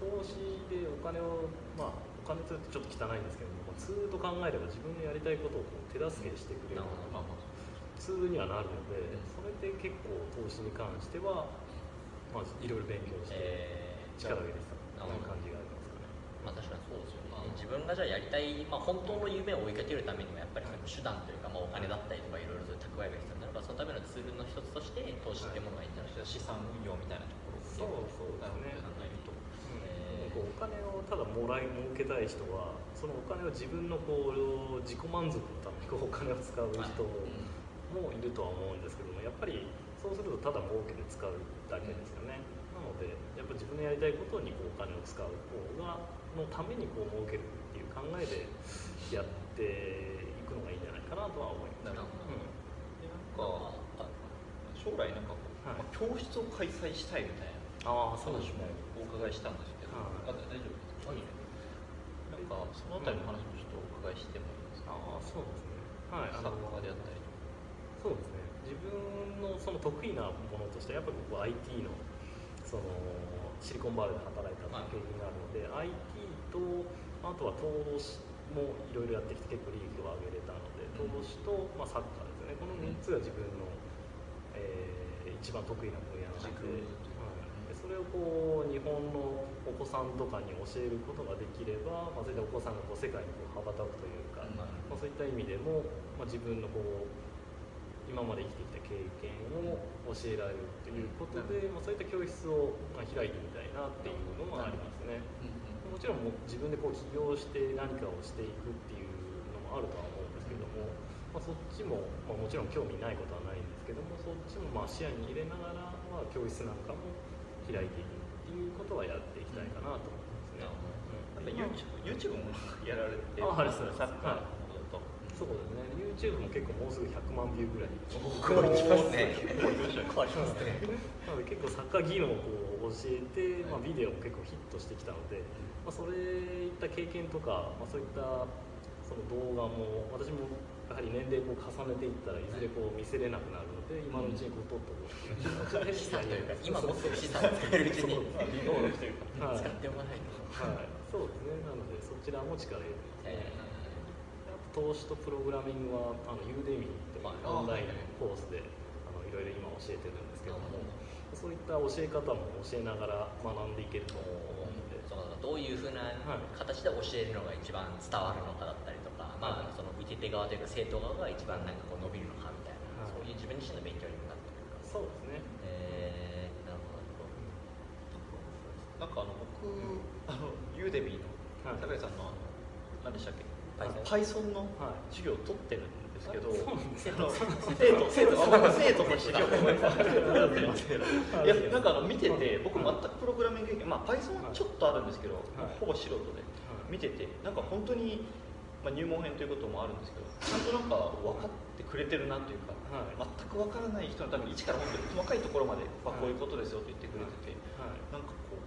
投資でお金をまあお金というとちょっと汚いんですけどもツールと考えれば自分のやりたいことをこう手助けしてくれる。ツールにはなるのでそれで結構投資に関してはまあいろいろ勉強してえー力を入れてたなるほど感じ自分がじゃあやりたい、まあ、本当の夢を追いかけるためにはやっぱりその手段というか、まあ、お金だったりとかいろいろ蓄えが必要になるからそのためのツールの一つとして投資っていうものがいいんじゃないですか、資産運用みたいなところそうそうですね。考えると。えお金をただもらい儲けたい人はそのお金を自分のこう自己満足のためにこうお金を使う人もいるとは思うんですけどもやっぱりそうするとただ儲けて使うだけですよね、なのでやっぱ自分のやりたいことにこうお金を使う方がのためにこう儲けるっていう考えでやっていくのがいいんじゃないかなとは思います。なるほど。うんでなんか将来なんかこう、はいまあ教室を開催したいみたいなああ話もお伺いしたんですけど、はいあ大丈夫です。か、なんかそのあたりの話もちょっとお伺いしてもいいですか、ああそうですね。はいサッカーであったりそうですね。自分のその得意なものとしてやっぱり僕は IT のそのシリコンバレーで働いた経験があるので、IT とあとは投資もいろいろやってきて結構利益を上げれたので投資と、まあ、サッカーですよね。この3つが自分の、えー一番得意な分野なので,、軸はい、でそれをこう日本のお子さんとかに教えることができれば、まあ、そういったお子さんがこう世界にこう羽ばたくというか、まあ、そういった意味でも、まあ、自分のこう今まで生きてきた経験を教えられるということで、まあ、そういった教室をまあ開いてみたいなっていうのもありますね。もちろんもう自分でこう起業して何かをしていくっていうのもあるとは思うんですけども、まあ、そっちも、まあ、もちろん興味ないことはないんですけどもそっちもまあ視野に入れながら、まあ、教室なんかも開いていくっていうことはやっていきたいかなと思いますね。なんか YouTube, YouTube もやられてあはいサッカーのことだと、そうですね。YouTube も結構もうすぐ100万ビューぐらい。こうきますね。[laughs] こうきますねなので結構サッカー技能をこう教えて、まあ、ビデオも結構ヒットしてきたので、まあ、それいった経験とか、まあ、そういったその動画も私もやはり年齢こう重ねていったらいずれこう見せれなくなるので今のうちにこう撮っとこう。[laughs] ういう。か今持ってる資産を使えるうちに。[laughs] はい。使っておかないと。はい、そうですね。なのでそちらも力入れて。えあと投資とプログラミングはあのユーデミーというオンラインコースであのいろいろ今教えてるんですけどもそういった教え方も教えながら学んでいけると思うので。どういうふうな形で教えるのが一番伝わるのかだったりとか、まあ、その受け手側というか生徒側が一番なんかこう伸びるのかみたいな、はい。そういう自分自身の勉強にもなってくるからそうですね。えー、なるほど。なんかあの僕、あのユーデミーのはい。高井さんのあの何でしたっけ？Python Python のはい。授業を取ってるんですけど、生徒生徒生徒として授業をやってますけどい。やなんかあの見てて僕全くプログラミング経験まあ Python はちょっとあるんですけど、はい。ほぼ素人で見ててなんか本当に、まあ、入門編ということもあるんですけどちゃんとなんか分かってくれてるなというか、はい。全く分からない人のために一から本当に細かいところまで、まあ、こういうことですよと言ってくれてて、はい。なんかこう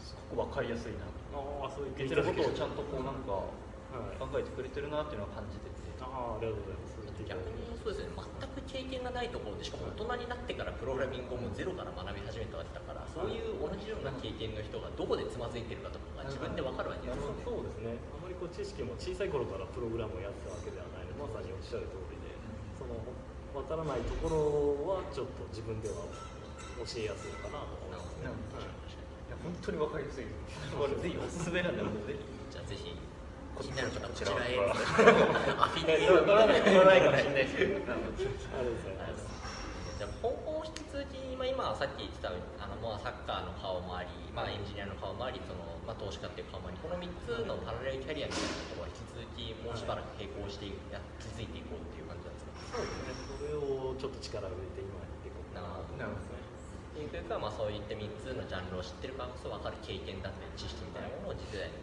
すごく分かりやすいなああそういうことをちゃんとこうなんかはい考えてくれてるなっていうのは感じてて。ああありがとうございます。逆にそうですね。全く経験がないところでしかも大人になってからプログラミングをもうゼロから学び始めたわけだからそういう同じような経験の人がどこでつまずいてるかとかが自分で分かるわけですよね。そうですね。あまりこう知識も小さい頃からプログラムをやってたわけではないのでまさにおっしゃる通りでその分からないところはちょっと自分では教えやすいのかなと思いますね。はい。いや本当に分かりやすいです。これぜひおすすめなんで、ぜひ。じゃあぜひ。こ気になる方こちらへアフィリエイト乗らない、乗らないかもしれないですけど。ありがとうございじゃあ今後引き続き、まあ、今さっき言ってたあの、まあ、サッカーの顔もあり、まあ、エンジニアの顔もありその、まあ、投資家っていう顔もありこの3つのパラレルキャリアみたいなところは引き続きもうしばらく並行してや築いていこうっていう感じなんですかそうですねそれをちょっと力を入れて今やっていこうかなと思いますねっていうか、まあ、そういった3つのジャンルを知ってるからこそ分かる経験だったり知識みたいなものを次世代に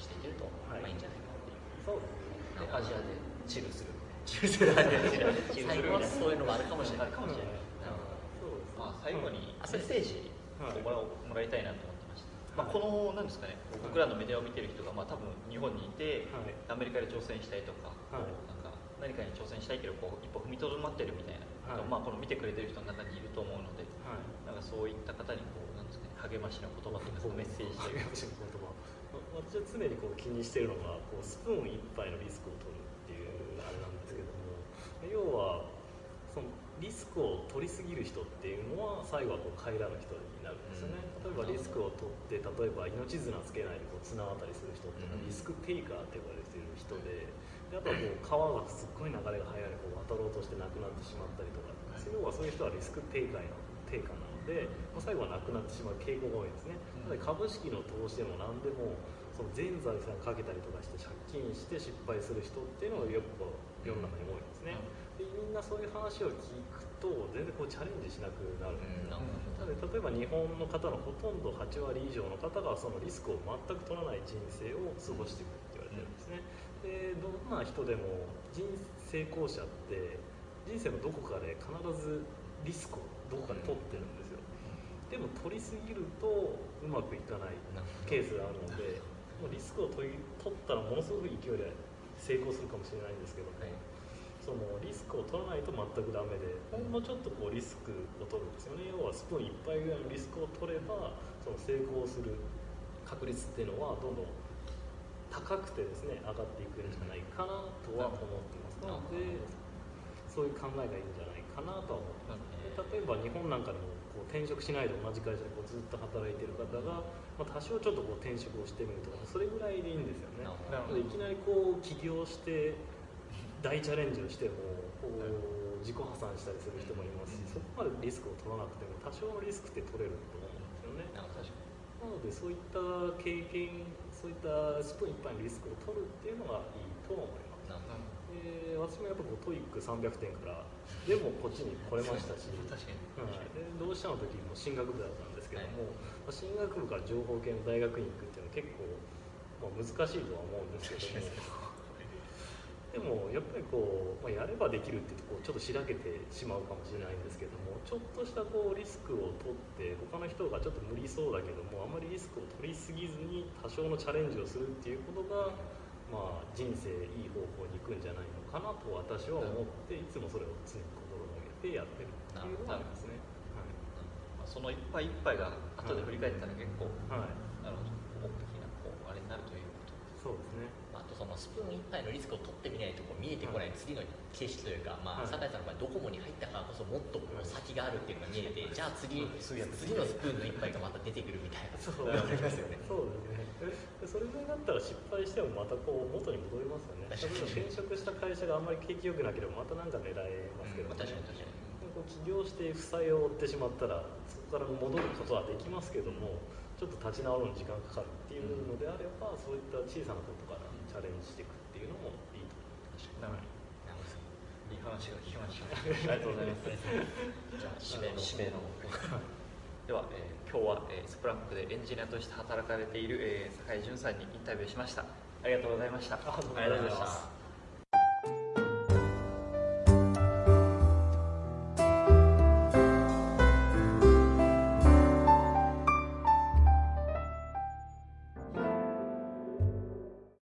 していけると、はい。まあ、いいんじゃないかっていう。そうですね。でアジアでチルする。[laughs] 最後はそういうのもあるかもしれない。かもしれない。まあ、最後にあメッセージはい。をもらもらいたいなと思ってました。まあ、このなんですかね。僕らのメディアを見てる人がまあ多分日本にいて、はい。アメリカで挑戦したいとか,、はい。なんか何かに挑戦したいけどこう一歩踏みとどまってるみたいな人、はい。まあ、この見てくれてる人の中にいると思うのではい。なんかそういった方にこうなんですか、ね、励ましの言葉とか [laughs] メッセージというか私は常にこう気にしているのがこうスプーン一杯のリスクを取るっていうあれなんですけども要はそのリスクを取りすぎる人っていうのは最後はこう帰らぬ人になるんですよね、例えばリスクを取って例えば命綱つけないでこう綱渡りする人っていうのはリスクテイカーって呼ばれている人でであとはこう川がすっごい流れが速いこう渡ろうとしてなくなってしまったりとか要はそういう人はリスクテイカーの低下なので、まあ、最後はなくなってしまう傾向が多いんですね、なので株式の投資でも何でもその全財産かけたりとかして借金して失敗する人っていうのがよくこう世の中に多いんですね、でみんなそういう話を聞くと全然こうチャレンジしなくなる。ん。ですよ、なので例えば日本の方のほとんど8割以上の方がそのリスクを全く取らない人生を過ごしていくって言われてるんですね。でどんな人でも人成功者って人生のどこかで必ずリスクをどこかで取ってるんですよ。でも取りすぎるとうまくいかないケースがあるのでリスクを取り取ったらものすごく勢いで成功するかもしれないんですけども、はい。そのリスクを取らないと全くダメでほんのちょっとこうリスクを取るんですよね。要はスプーン1杯ぐらいのリスクを取ればその成功する確率っていうのはどんどん高くてですね上がっていくんじゃないかなとは思ってます。なのでそういう考えがいいんじゃないかなとは思ってます。で例えば日本なんかでも転職しないで同じ会社でこうずっと働いてる方が、まあ、多少ちょっとこう転職をしてみるとかそれぐらいでいいんですよね。いきなりこう起業して大チャレンジをしてもこう自己破産したりする人もいますし、そこまでリスクを取らなくても多少のリスクって取れると思うんですよね。なのでそういった経験そういったスプーン一杯のリスクを取るっていうのがいいと思います。私もやっぱこう TOEIC300点からでもこっちに来れましたし。[laughs] 確かに。はい、で同志社の時も神学部だったんですけども、まあ神学部から情報系の大学院行くっていうのは結構、まあ、難しいとは思うんですけども。[laughs] でもやっぱりこう、まあ、やればできるっていうとこうちょっとしらけてしまうかもしれないんですけどもちょっとしたこうリスクを取って他の人がちょっと無理そうだけどもあまりリスクを取りすぎずに多少のチャレンジをするっていうことが、まあ、人生いい方向に行くんじゃないのかなと私は思っていつもそれを常に心がけてやってるっていうのがありますね。まあその一杯一杯が後で振り返ったら結構、はい、はい、なるほど。大きなこうあれになるということ。そうですね。そのスプーン一杯のリスクを取ってみないとこう見えてこない次の景色というか、まあ、はい。酒井さんの場合ドコモに入ったからこそもっとこう先があるっていうのが見えてじゃあ次次のスプーンの一杯がまた出てくるみたいな。そうなりますよね。そうですね。でそれぐらいだったら失敗してもまたこう元に戻りますよね。例えば転職した会社があんまり景気良くなければまたなんか狙えますけど、ね。まあ確かに確かに。こう起業して負債を負ってしまったらそこから戻ることはできますけどもちょっと立ち直るのに時間かかるっていうのであればそういった小さなことからチャレンジしていくっていうのもいいと思い。ます。いい話が聞きました。ありがとうございます。じゃあ締めの締めのでは、えー今日は、えースプラックでエンジニアとして働かれている、えー、酒井淳さんにインタビューしました。ありがとうございました。ありがとうございます